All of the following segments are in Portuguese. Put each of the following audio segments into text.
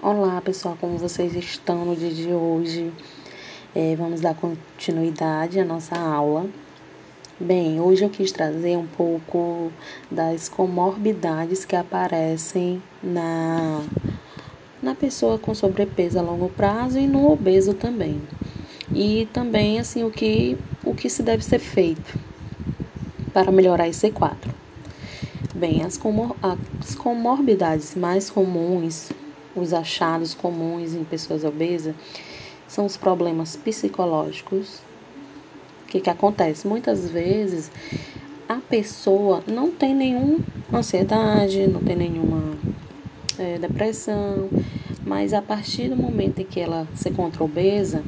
Olá pessoal, como vocês estão no dia de hoje? É, vamos dar continuidade à nossa aula. Bem, hoje eu quis trazer um pouco das comorbidades que aparecem na, na pessoa com sobrepeso a longo prazo e no obeso também. E também assim o que, o que se deve ser feito para melhorar esse quadro. Bem, as, comor as comorbidades mais comuns os achados comuns em pessoas obesas são os problemas psicológicos. O que, que acontece? Muitas vezes a pessoa não tem nenhuma ansiedade, não tem nenhuma é, depressão, mas a partir do momento em que ela se encontra obesa,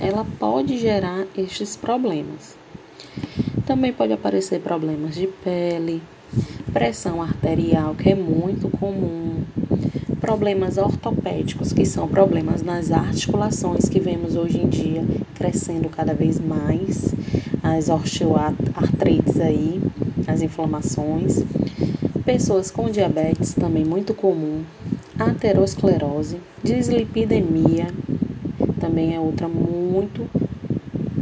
ela pode gerar estes problemas. Também pode aparecer problemas de pele, pressão arterial, que é muito comum, problemas ortopédicos, que são problemas nas articulações que vemos hoje em dia crescendo cada vez mais, as osteoartrites aí, as inflamações, pessoas com diabetes também muito comum, aterosclerose, dislipidemia, também é outra muito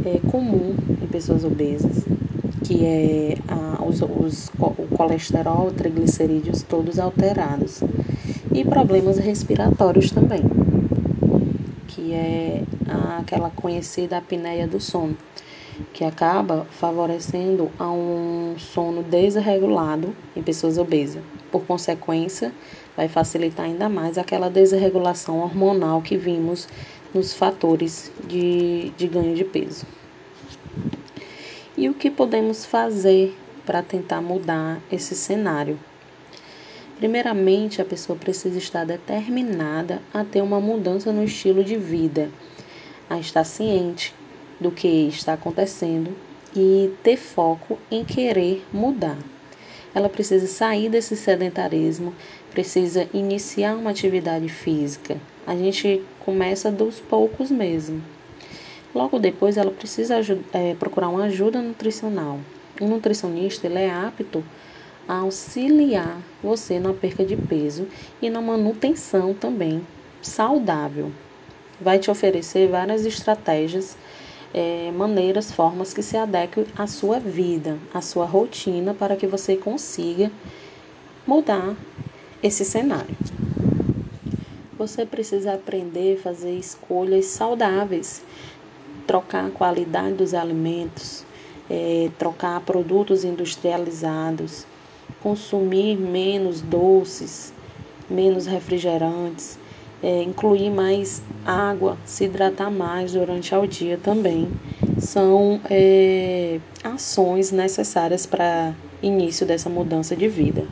é, comum em pessoas obesas, que é a, os, os, o colesterol, triglicerídeos todos alterados e problemas respiratórios também, que é aquela conhecida apneia do sono, que acaba favorecendo a um sono desregulado em pessoas obesas. Por consequência, vai facilitar ainda mais aquela desregulação hormonal que vimos nos fatores de, de ganho de peso. E o que podemos fazer para tentar mudar esse cenário? Primeiramente, a pessoa precisa estar determinada a ter uma mudança no estilo de vida, a estar ciente do que está acontecendo e ter foco em querer mudar. Ela precisa sair desse sedentarismo, precisa iniciar uma atividade física. A gente começa dos poucos mesmo. Logo depois, ela precisa é, procurar uma ajuda nutricional. Um nutricionista ele é apto auxiliar você na perca de peso e na manutenção também saudável. Vai te oferecer várias estratégias, é, maneiras, formas que se adequem à sua vida, à sua rotina, para que você consiga mudar esse cenário. Você precisa aprender a fazer escolhas saudáveis, trocar a qualidade dos alimentos, é, trocar produtos industrializados, consumir menos doces, menos refrigerantes, é, incluir mais água, se hidratar mais durante o dia também. São é, ações necessárias para início dessa mudança de vida.